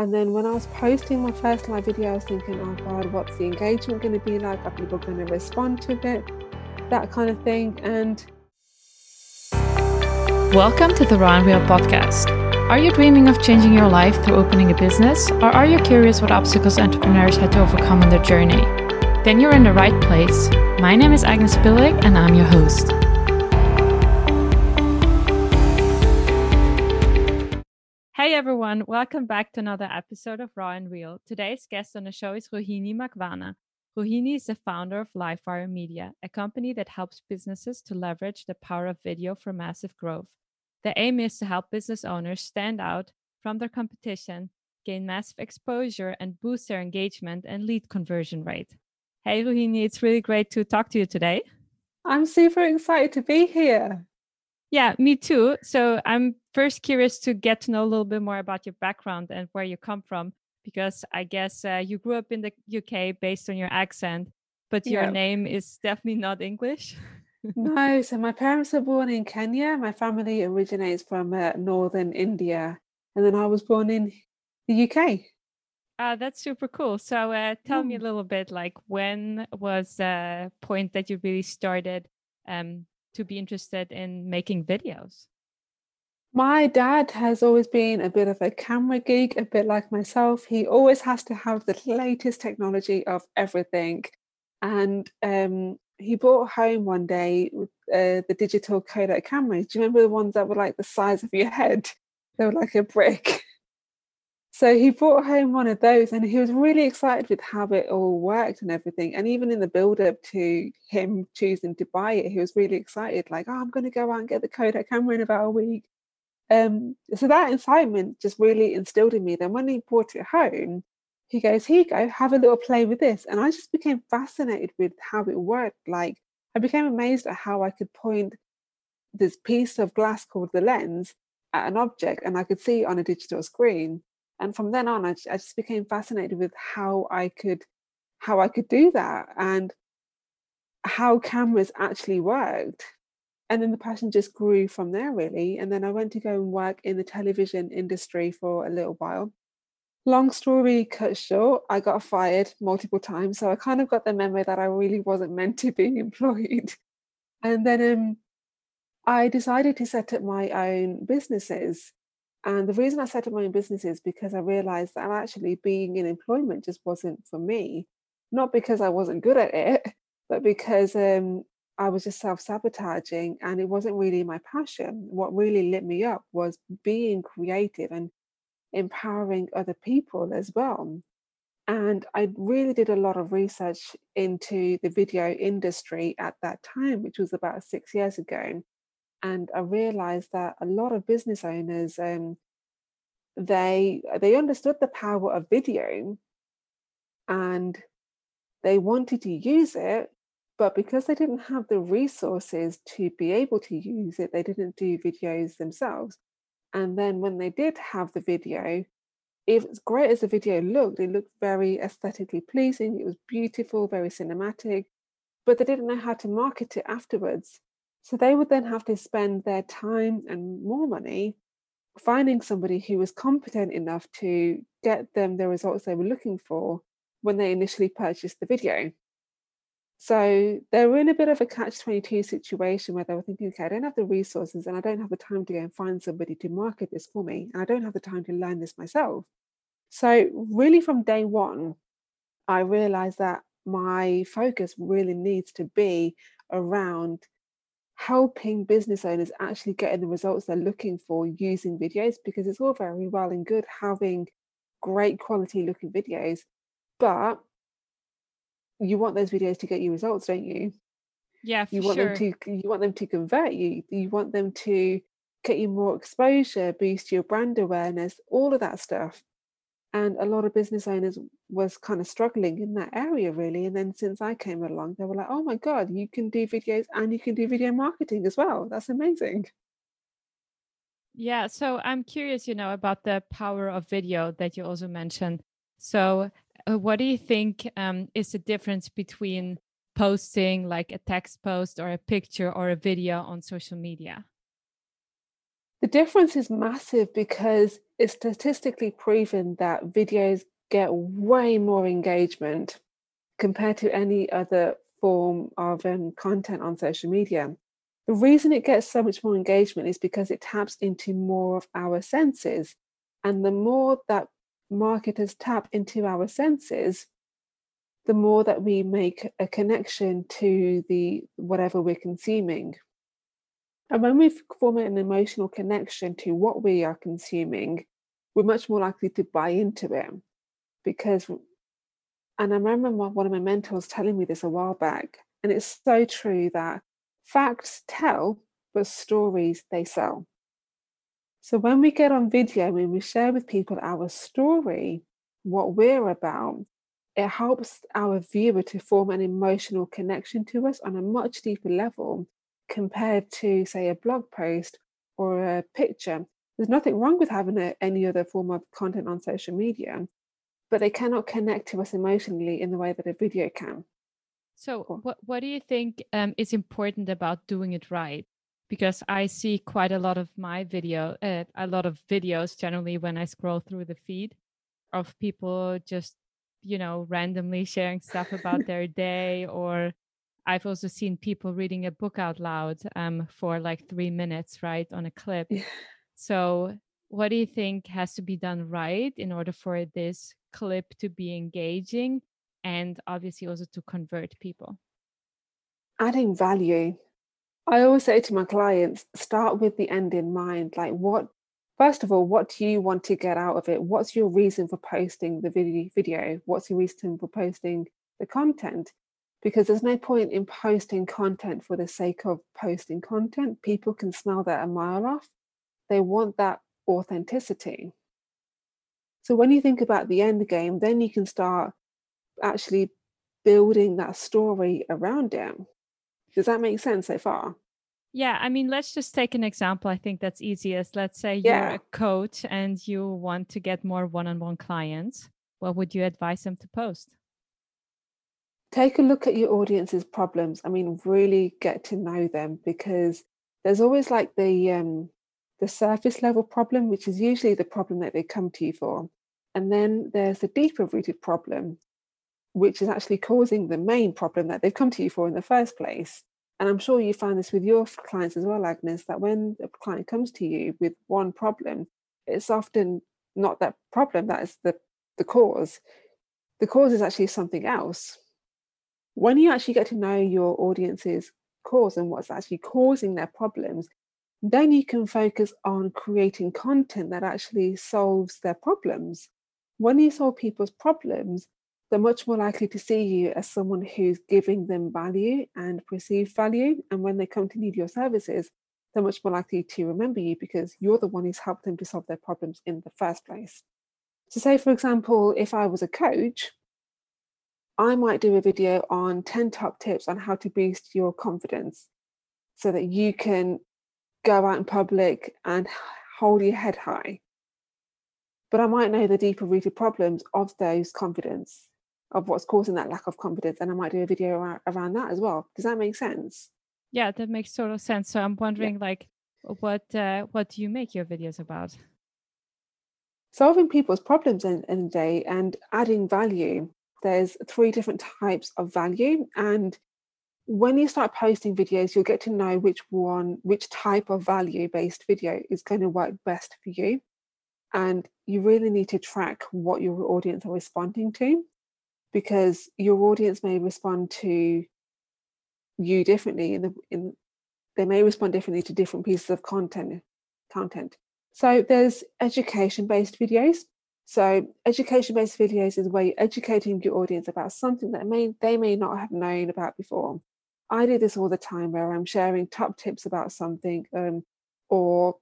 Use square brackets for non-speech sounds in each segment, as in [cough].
And then when I was posting my first live video, I was thinking, oh God, what's the engagement going to be like? Are people going to respond to it? That kind of thing. And welcome to the Raw and Real podcast. Are you dreaming of changing your life through opening a business? Or are you curious what obstacles entrepreneurs had to overcome on their journey? Then you're in the right place. My name is Agnes Billig, and I'm your host. Hey everyone, welcome back to another episode of Raw and Real. Today's guest on the show is Rohini Makwana. Rohini is the founder of Livewire Media, a company that helps businesses to leverage the power of video for massive growth. The aim is to help business owners stand out from their competition, gain massive exposure, and boost their engagement and lead conversion rate. Hey Rohini, it's really great to talk to you today. I'm super excited to be here. Yeah, me too. So I'm first curious to get to know a little bit more about your background and where you come from, because I guess uh, you grew up in the UK based on your accent, but yeah. your name is definitely not English. [laughs] no, so my parents were born in Kenya. My family originates from uh, northern India, and then I was born in the UK. Uh, that's super cool. So uh, tell me a little bit, like when was the point that you really started um, to be interested in making videos? My dad has always been a bit of a camera geek, a bit like myself. He always has to have the latest technology of everything. And um, he brought home one day uh, the digital Kodak cameras. Do you remember the ones that were like the size of your head? [laughs] They were like a brick. [laughs] So he brought home one of those and he was really excited with how it all worked and everything. And even in the build up to him choosing to buy it, he was really excited, like, oh, I'm going to go out and get the Kodak camera in about a week. Um, so that excitement just really instilled in me. Then when he brought it home, he goes, Here you go, have a little play with this. And I just became fascinated with how it worked. Like, I became amazed at how I could point this piece of glass called the lens at an object and I could see on a digital screen and from then on I, I just became fascinated with how i could how i could do that and how cameras actually worked and then the passion just grew from there really. And then i went to go and work in the television industry for a little while. Long story cut short i got fired multiple times so i kind of got the memo that i really wasn't meant to be [laughs] employed. And then um, i decided to set up my own businesses. And the reason I set up my own business is because I realized that actually being in employment just wasn't for me. Not because I wasn't good at it, but because um, I was just self sabotaging and it wasn't really my passion. What really lit me up was being creative and empowering other people as well. And I really did a lot of research into the video industry at that time, which was about six years ago and I realized that a lot of business owners um, they they understood the power of video and they wanted to use it but because they didn't have the resources to be able to use it they didn't do videos themselves and then when they did have the video if as great as the video looked it looked very aesthetically pleasing it was beautiful very cinematic but they didn't know how to market it afterwards so they would then have to spend their time and more money finding somebody who was competent enough to get them the results they were looking for when they initially purchased the video. So they were in a bit of a catch 22 situation where they were thinking, okay, I don't have the resources and I don't have the time to go and find somebody to market this for me. And I don't have the time to learn this myself. So, really, from day one, I realized that my focus really needs to be around helping business owners actually getting the results they're looking for using videos because it's all very well and good having great quality looking videos but you want those videos to get you results don't you? Yeah you want sure. them to you want them to convert you. You want them to get you more exposure boost your brand awareness all of that stuff. And a lot of business owners was kind of struggling in that area really. And then since i came along they were like oh my god you can do videos and you can do video marketing as well. That's amazing. Yeah so i'm curious you know about the power of video that you also mentioned. So uh, what do you think um, is the difference between posting like a text post or a picture or a video on social media The difference is massive because it's statistically proven that videos get way more engagement compared to any other form of um, content on social media. The reason it gets so much more engagement is because it taps into more of our senses. And the more that marketers tap into our senses, the more that we make a connection to the whatever we're consuming. And when we form an emotional connection to what we are consuming, we're much more likely to buy into it. Because, and I remember one of my mentors telling me this a while back, and it's so true that facts tell, but stories they sell. So when we get on video and we share with people our story, what we're about, it helps our viewer to form an emotional connection to us on a much deeper level compared to, say, a blog post or a picture. There's nothing wrong with having a, any other form of content on social media, but they cannot connect to us emotionally in the way that a video can. So, what, what do you think um, is important about doing it right? Because I see quite a lot of my video, uh, a lot of videos generally when I scroll through the feed of people just, you know, randomly sharing stuff about their [laughs] day or I've also seen people reading a book out loud um, for like three minutes, right, on a clip. Yeah. So, what do you think has to be done right in order for this clip to be engaging and obviously also to convert people? Adding value. I always say to my clients, start with the end in mind. Like, what, first of all, what do you want to get out of it? What's your reason for posting the video? What's your reason for posting the content? because there's no point in posting content for the sake of posting content. People can smell that a mile off. They want that authenticity. So when you think about the end game, then you can start actually building that story around it. Does that make sense so far? Yeah, I mean, let's just take an example. I think that's easiest. Let's say you're yeah. a coach and you want to get more one on one clients. What would you advise them to post? take a look at your audience's problems. I mean, really get to know them because there's always like the um, the surface level problem, which is usually the problem that they come to you for, and then there's the deeper rooted problem, which is actually causing the main problem that they've come to you for in the first place. And I'm sure you find this with your clients as well, Agnes, that when a client comes to you with one problem, it's often not that problem that is the, the cause. The cause is actually something else when you actually get to know your audience's cause and what's actually causing their problems, then you can focus on creating content that actually solves their problems. When you solve people's problems, they're much more likely to see you as someone who's giving them value and perceived value. And when they come to need your services, they're much more likely to remember you because you're the one who's helped them to solve their problems in the first place. So, say, for example, if I was a coach, I might do a video on 10 top tips on how to boost your confidence so that you can go out in public and hold your head high. But I might know the deeper rooted problems of those confidence, of what's causing that lack of confidence. And I might do a video around, around that as well. Does that make sense? Yeah, that makes total sense. So I'm wondering, yeah. like, what uh, what do you make your videos about? Solving people's problems in, in a day and adding value there's three different types of value and when you start posting videos you'll get to know which one which type of value based video is going to work best for you and you really need to track what your audience are responding to because your audience may respond to you differently in the in they may respond differently to different pieces of content content so there's education based videos so education-based videos is where you're educating your audience about something that may they may not have known about before. I do this all the time where I'm sharing top tips about something um, or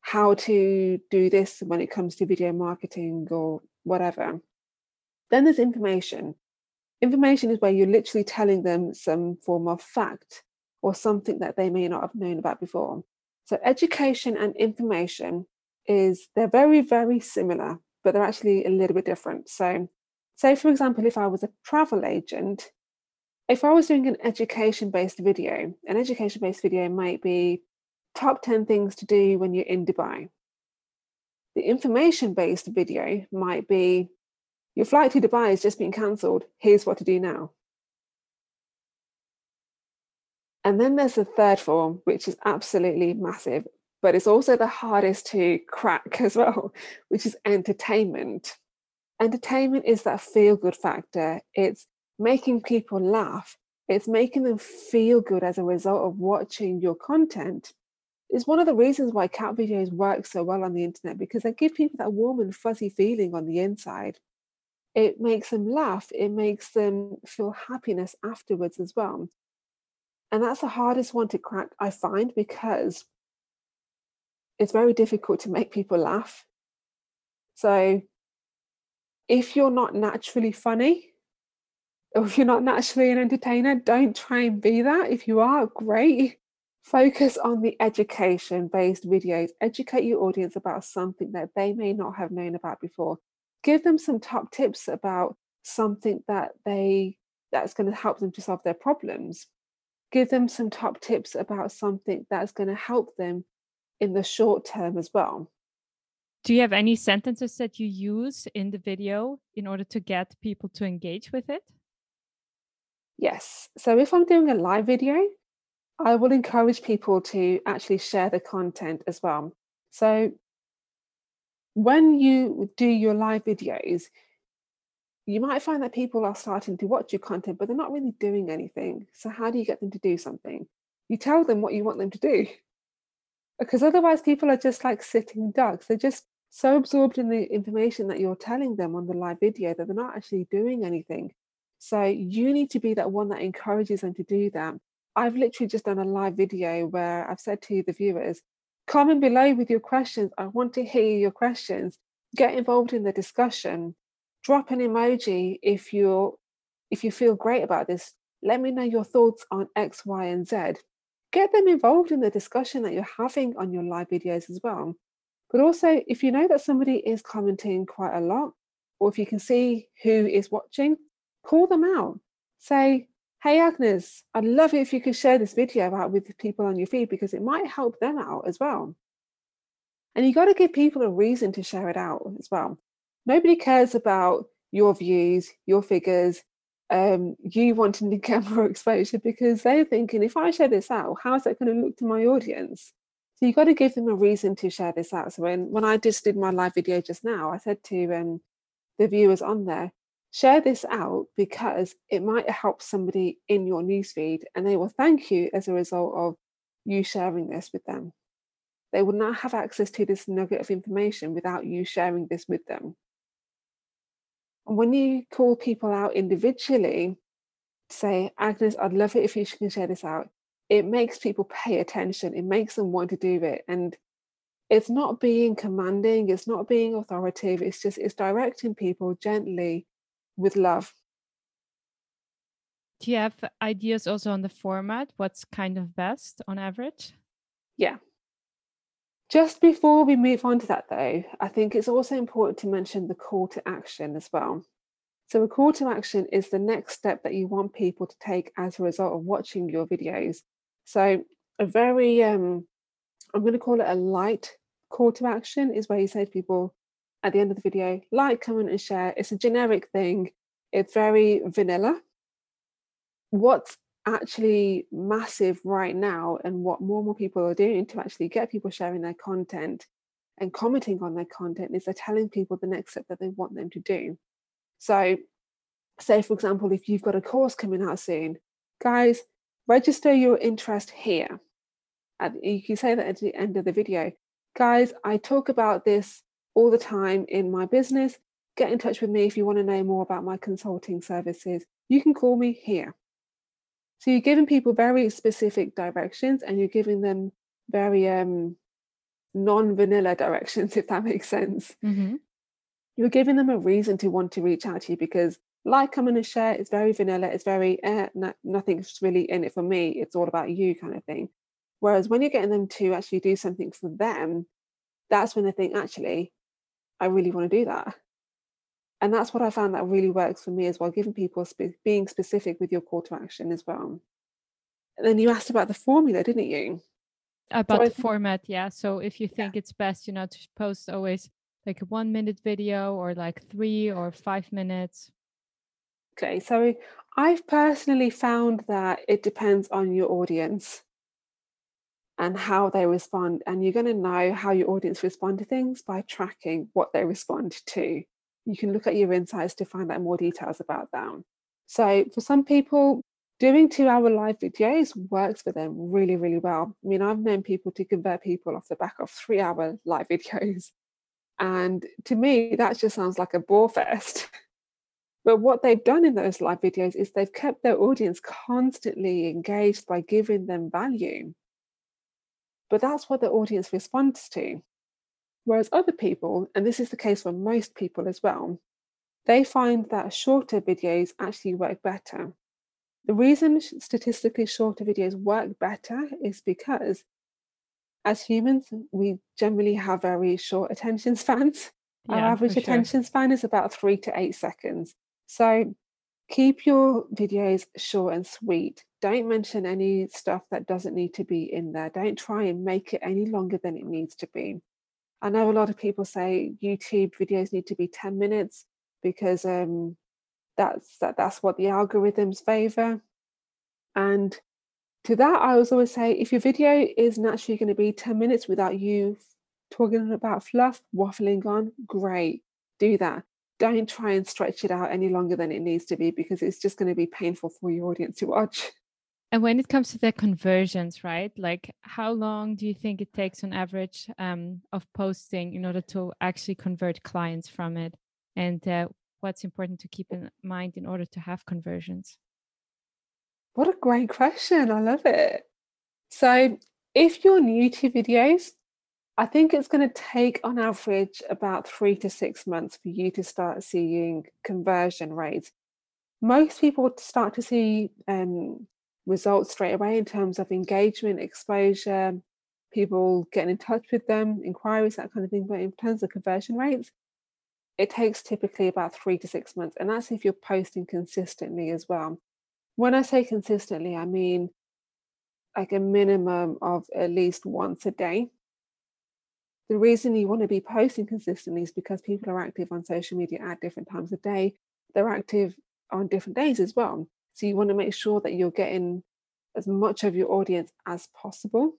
how to do this when it comes to video marketing or whatever. Then there's information. Information is where you're literally telling them some form of fact or something that they may not have known about before. So education and information is they're very, very similar but they're actually a little bit different. So, say for example, if I was a travel agent, if I was doing an education based video, an education based video might be top 10 things to do when you're in Dubai. The information based video might be your flight to Dubai has just been cancelled. Here's what to do now. And then there's the third form, which is absolutely massive, but it's also the hardest to crack [laughs] as well, which is entertainment. Entertainment is that feel good factor. It's making people laugh, it's making them feel good as a result of watching your content. It's one of the reasons why cat videos work so well on the internet because they give people that warm and fuzzy feeling on the inside. It makes them laugh, it makes them feel happiness afterwards as well. And that's the hardest one to crack, I find, because it's very difficult to make people laugh. So if you're not naturally funny, or if you're not naturally an entertainer, don't try and be that. If you are, great. Focus on the education based videos. Educate your audience about something that they may not have known about before. Give them some top tips about something that they that's going to help them to solve their problems. Give them some top tips about something that's going to help them in the short term as well. Do you have any sentences that you use in the video in order to get people to engage with it? Yes. So if I'm doing a live video, I will encourage people to actually share the content as well. So when you do your live videos, you might find that people are starting to watch your content, but they're not really doing anything. So, how do you get them to do something? You tell them what you want them to do. Because otherwise, people are just like sitting ducks. They're just so absorbed in the information that you're telling them on the live video that they're not actually doing anything. So, you need to be that one that encourages them to do that. I've literally just done a live video where I've said to the viewers, comment below with your questions. I want to hear your questions. Get involved in the discussion. Drop an emoji if you're if you feel great about this. Let me know your thoughts on X, Y, and Z. Get them involved in the discussion that you're having on your live videos as well. But also, if you know that somebody is commenting quite a lot, or if you can see who is watching, call them out. Say, Hey Agnes, I'd love it if you could share this video out with people on your feed because it might help them out as well. And you got to give people a reason to share it out as well. Nobody cares about your views, your figures, um, you wanting to [laughs] get more exposure because they're thinking, if I share this out, how's that going to look to my audience? So you've got to give them a reason to share this out. So when, when I just did my live video just now, I said to um, the viewers on there, share this out because it might help somebody in your newsfeed and they will thank you as a result of you sharing this with them. They will not have access to this nugget of information without you sharing this with them. And when you call people out individually, say, Agnes, I'd love it if you can share this out, it makes people pay attention. It makes them want to do it. And it's not being commanding, it's not being authoritative, it's just it's directing people gently with love. Do you have ideas also on the format? What's kind of best on average? Yeah. Just before we move on to that, though, I think it's also important to mention the call to action as well. So, a call to action is the next step that you want people to take as a result of watching your videos. So, a very, um, I'm going to call it a light call to action is where you say to people, at the end of the video, like, comment, and share. It's a generic thing, it's very vanilla. What's actually massive right now, and what more and more people are doing to actually get people sharing their content and commenting on their content, is they're telling people the next step that they want them to do. So, say, for example, if you've got a course coming out soon, guys, register your interest here. you can say that at the end of the video. Guys, I talk about this all the time in my business. Get in touch with me if you want to know more about my consulting services. You can call me here. So you're giving people very specific directions and you're giving them very um, non vanilla [laughs] directions, if that makes sense. Mm-hmm. You're giving them a reason to want to reach out to you because, like, comment, and share is very vanilla. It's very, eh, no, nothing's really in it for me. It's all about you, kind of thing. Whereas when you're getting them to actually do something for them, that's when they think, actually, I really want to do that. And that's what I found that really works for me as well, giving people spe- being specific with your call to action as well. And then you asked about the formula, didn't you? about so the format yeah so if you think yeah. it's best you know to post always like a one minute video or like three or five minutes okay so i've personally found that it depends on your audience and how they respond and you're going to know how your audience respond to things by tracking what they respond to you can look at your insights to find out more details about them so for some people doing two hour live videos works for them really, really well. I mean, I've known people to convert people off the back of three hour live [laughs] videos. And to me, that just sounds like a bore fest. but what they've done in those live videos is they've kept their audience constantly engaged by giving them value. But that's what the audience responds to. Whereas other people, and this is the case for most people as well, they find that shorter videos actually work better. The reason statistically shorter videos work better is because as humans, we generally have very short attention [laughs] spans. Yeah, Our average attention span is about three to eight seconds. So keep your videos short and sweet. Don't mention any stuff that doesn't need to be in there. Don't try and make it any longer than it needs to be. I know a lot of people say YouTube videos need to be 10 minutes because um, that's that, that's what the algorithms favor and to that i was always say if your video is naturally going to be 10 minutes without you talking about fluff waffling on great do that don't try and stretch it out any longer than it needs to be because it's just going to be painful for your audience to watch and when it comes to the conversions right like how long do you think it takes on average um, of posting in order to actually convert clients from it and uh, what's important to keep in mind in order to have conversions? What a great question. I love it. So, if you're new to videos, I think it's going to take on average about three to six months for you to start seeing conversion rates. Most people start to see um, results straight away in terms of engagement, exposure, people getting in touch with them, inquiries, that kind of thing. But in terms of conversion rates, it takes typically about three to six months. And that's if you're posting consistently as well. When I say consistently, I mean like a minimum of at least once a day. The reason you want to be posting consistently is because people are active on social media at different times of day. They're active on different days as well. So you want to make sure that you're getting as much of your audience as possible.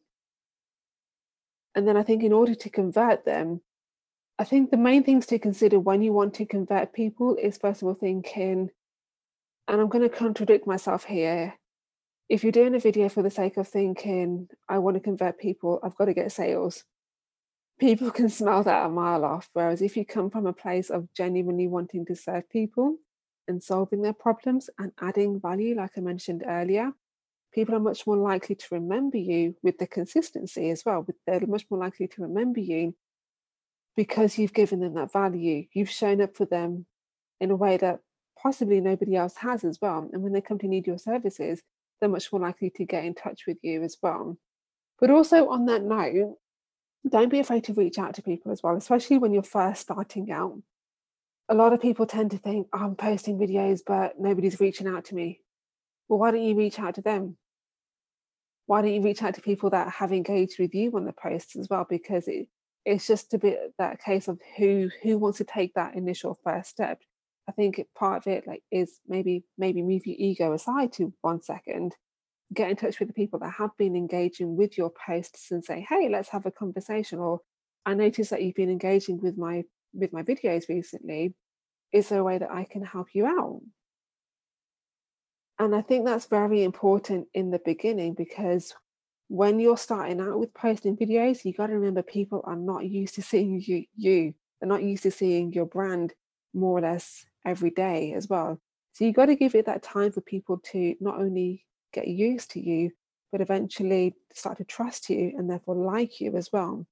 And then I think in order to convert them, I think the main things to consider when you want to convert people is first of all thinking, and I'm going to contradict myself here. If you're doing a video for the sake of thinking, I want to convert people, I've got to get sales, people can smell that a mile off. Whereas if you come from a place of genuinely wanting to serve people and solving their problems and adding value, like I mentioned earlier, people are much more likely to remember you with the consistency as well. They're much more likely to remember you because you've given them that value. You've shown up for them in a way that possibly nobody else has as well. And when they come to need your services, they're much more likely to get in touch with you as well. But also, on that note, don't be afraid to reach out to people as well, especially when you're first starting out. A lot of people tend to think, oh, I'm posting videos, but nobody's reaching out to me. Well, why don't you reach out to them? Why don't you reach out to people that have engaged with you on the posts as well? Because it, it's just a bit that case of who who wants to take that initial first step i think part of it like is maybe maybe move your ego aside to one second get in touch with the people that have been engaging with your posts and say hey let's have a conversation or i noticed that you've been engaging with my with my videos recently is there a way that i can help you out and i think that's very important in the beginning because when you're starting out with posting videos, you got to remember people are not used to seeing you, you. They're not used to seeing your brand more or less every day as well. So you got to give it that time for people to not only get used to you, but eventually start to trust you and therefore like you as well.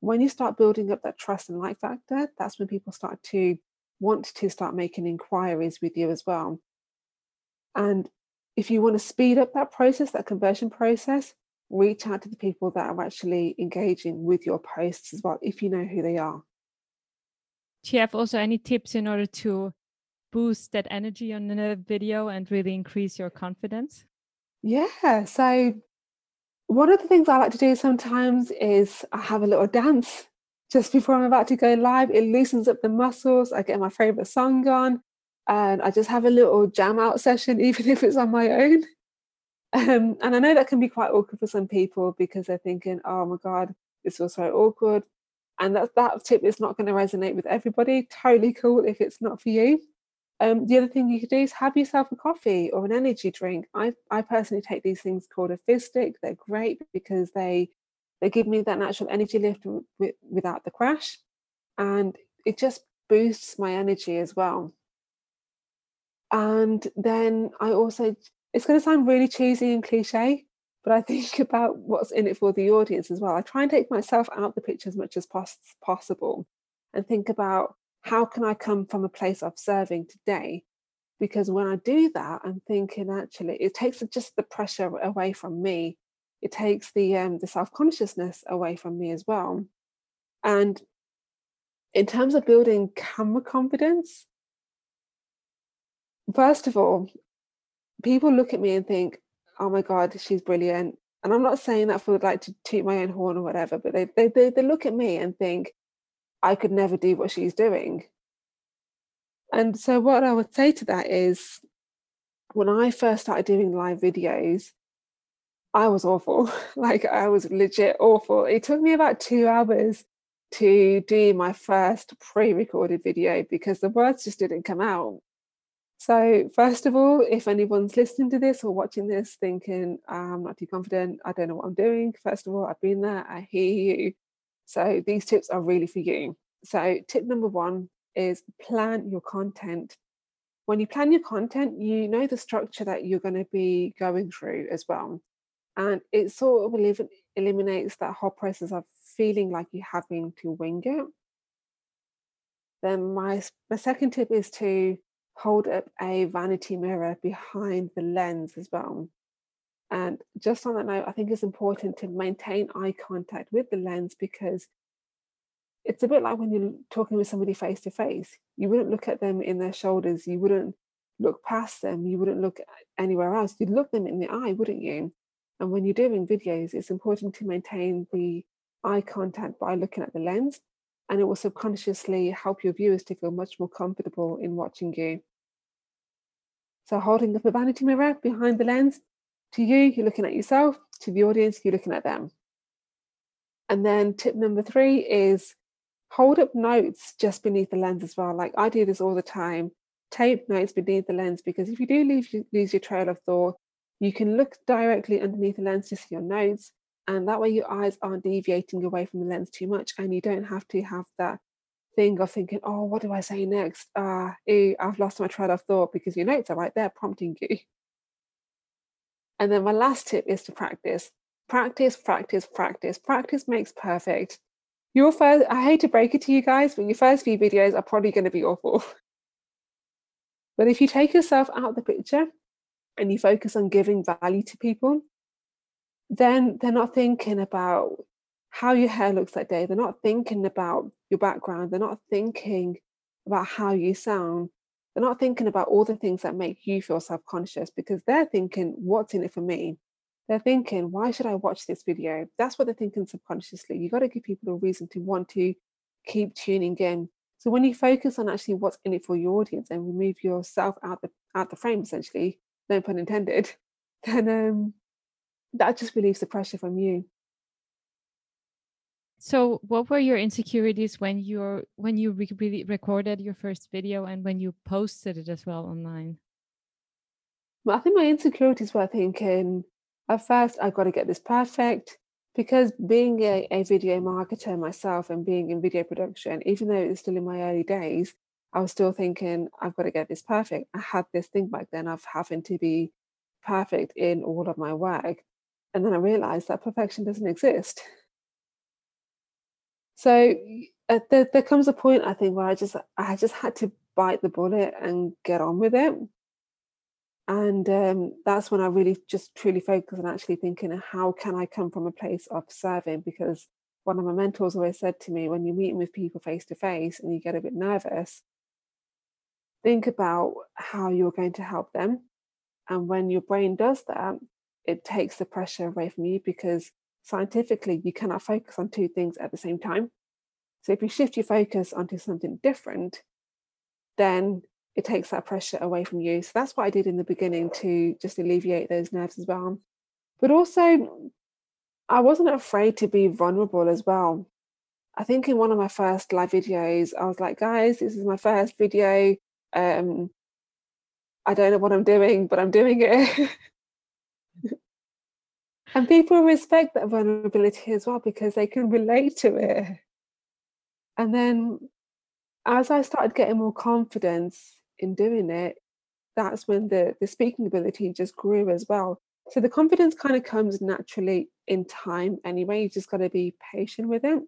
When you start building up that trust and like factor, that's when people start to want to start making inquiries with you as well. And if you want to speed up that process, that conversion process, reach out to the people that are actually engaging with your posts as well, if you know who they are. Do you have also any tips in order to boost that energy on the video and really increase your confidence? Yeah. So one of the things I like to do sometimes is I have a little dance just before I'm about to go live. It loosens up the muscles. I get my favorite song on and I just have a little jam out session, [laughs] even if it's on my own. Um, and I know that can be quite awkward for some people because they're thinking, oh my God, this feels so awkward. And that, that tip is not going to resonate with everybody. Totally cool if it's not for you. Um, the other thing you could do is have yourself a coffee or an energy drink. I, I personally take these things called a fizz stick. They're great because they they give me that natural energy lift w- without the crash, and it just boosts my energy as well. And then I also, it's going to sound really cheesy and cliche, but I [laughs] think about what's in it for the audience as well. I try and take myself out the picture as much as pos- possible and think about how can I come from a place of serving today? Because when I do that, I'm thinking actually it takes just the pressure away from me. It takes the um, the self consciousness away from me as well. And in terms of building camera confidence, first of all, people look at me and think, "Oh my God, she's brilliant." And I'm not saying that for like to toot my own horn or whatever, but they they they, they look at me and think, I could never do what she's doing. And so, what I would say to that is when I first started doing live videos, I was awful. [laughs] like, I was legit awful. It took me about two hours to do my first pre recorded video because the words just didn't come out. So, first of all, if anyone's listening to this or watching this thinking, ah, I'm not too confident, I don't know what I'm doing, first of all, I've been there, I hear you. So these tips are really for you. So tip number one is plan your content. When you plan your content, you know the structure that you're going to be going through as well. And it sort of eliminates that whole process of feeling like you're having to wing it. Then my, my second tip is to hold up a vanity mirror behind the lens as well. And just on that note, I think it's important to maintain eye contact with the lens because it's a bit like when you're talking with somebody face to face. You wouldn't look at them in their shoulders, you wouldn't look past them, you wouldn't look anywhere else. You'd look them in the eye, wouldn't you? And when you're doing videos, it's important to maintain the eye contact by looking at the lens, and it will subconsciously help your viewers to feel much more comfortable in watching you. So, holding up a vanity mirror behind the lens to you, you're looking at yourself. To the audience, you're looking at them. And then tip number three is hold up notes just beneath the lens as well. Like I do this all the time. Tape notes beneath the lens because if you do leave, lose your trail of thought, you can look directly underneath the lens to see your notes. And that way your eyes aren't deviating away from the lens too much. And you don't have to have that thing of thinking, oh, what do I say next? Ah, uh, I've lost my trail of thought because your notes are right there prompting you. And then my last tip is to practice. Practice, practice, practice. Practice makes perfect. Your first, I hate to break it to you guys, but your first few videos are probably going to be awful. [laughs] but if you take yourself out of the picture and you focus on giving value to people, then they're not thinking about how your hair looks that day. They're not thinking about your background. They're not thinking about how you sound. They're not thinking about all the things that make you feel self conscious because they're thinking, what's in it for me? They're thinking, why should I watch this video? That's what they're thinking subconsciously. You've got to give people a reason to want to keep tuning in. So when you focus on actually what's in it for your audience and remove yourself out the out the frame, essentially, no pun intended, [laughs] then um, that just relieves the pressure from you. So, what were your insecurities when you're when you re- recorded your first video and when you posted it as well online? Well, I think my insecurities were thinking at first I've got to get this perfect because being a, a video marketer myself and being in video production, even though it's still in my early days, I was still thinking I've got to get this perfect. I had this thing back then of having to be perfect in all of my work, and then I realized that perfection doesn't exist. So uh, there, there comes a point I think where I just I just had to bite the bullet and get on with it. And um, that's when I really just truly focused on actually thinking, how can I come from a place of serving? Because one of my mentors always said to me, when you're meeting with people face to face and you get a bit nervous, think about how you're going to help them. And when your brain does that, it takes the pressure away from you because scientifically you cannot focus on two things at the same time. So if you shift your focus onto something different, then it takes that pressure away from you. So that's what I did in the beginning to just alleviate those nerves as well. But also, I wasn't afraid to be vulnerable as well. I think in one of my first live videos, I was like, guys, this is my first video. Um, I don't know what I'm doing, but I'm doing it. [laughs] and people respect that vulnerability as well because they can relate to it. And then as I started getting more confidence in doing it, that's when the, the speaking ability just grew as well. So the confidence kind of comes naturally in time anyway. You just got to be patient with it.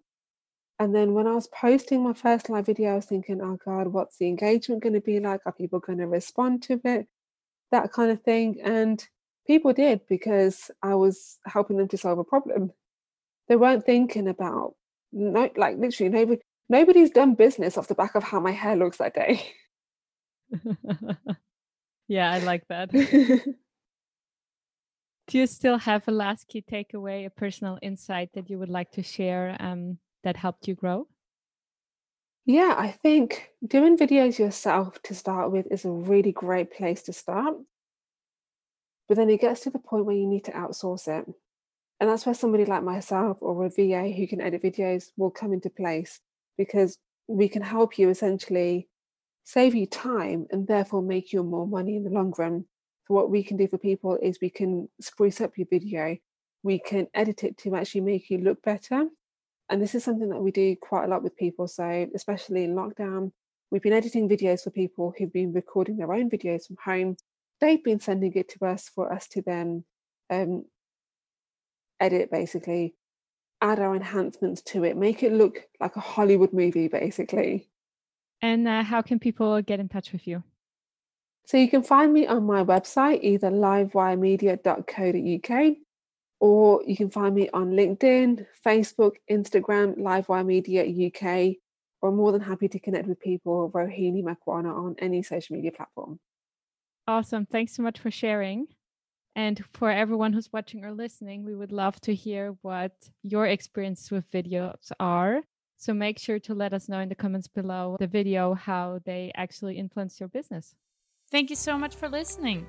And then when I was posting my first live video, I was thinking, oh God, what's the engagement going to be like? Are people going to respond to it? That kind of thing. And people did because I was helping them to solve a problem. They weren't thinking about no, like literally nobody nobody's done business off the back of how my hair looks that day. [laughs] yeah, I like that. [laughs] Do you still have a last key takeaway, a personal insight that you would like to share um, that helped you grow? Yeah, I think doing videos yourself to start with is a really great place to start. But then it gets to the point where you need to outsource it. And that's where somebody like myself or a VA who can edit videos will come into place because we can help you essentially save you time and therefore make you more money in the long run. So, what we can do for people is we can spruce up your video, we can edit it to actually make you look better. And this is something that we do quite a lot with people. So, especially in lockdown, we've been editing videos for people who've been recording their own videos from home. They've been sending it to us for us to then um, edit basically add our enhancements to it, make it look like a Hollywood movie, basically. And uh, how can people get in touch with you? So you can find me on my website, either livewiremedia.co.uk, or you can find me on LinkedIn, Facebook, Instagram, Livewire Media UK, or I'm more than happy to connect with people, Rohini Makwana, on any social media platform. Awesome. Thanks so much for sharing. And for everyone who's watching or listening, we would love to hear what your experiences with videos are. So make sure to let us know in the comments below the video how they actually influence your business. Thank you so much for listening.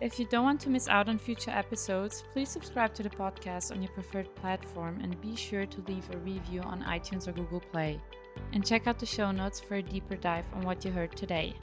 If you don't want to miss out on future episodes, please subscribe to the podcast on your preferred platform and be sure to leave a review on iTunes or Google Play. And check out the show notes for a deeper dive on what you heard today.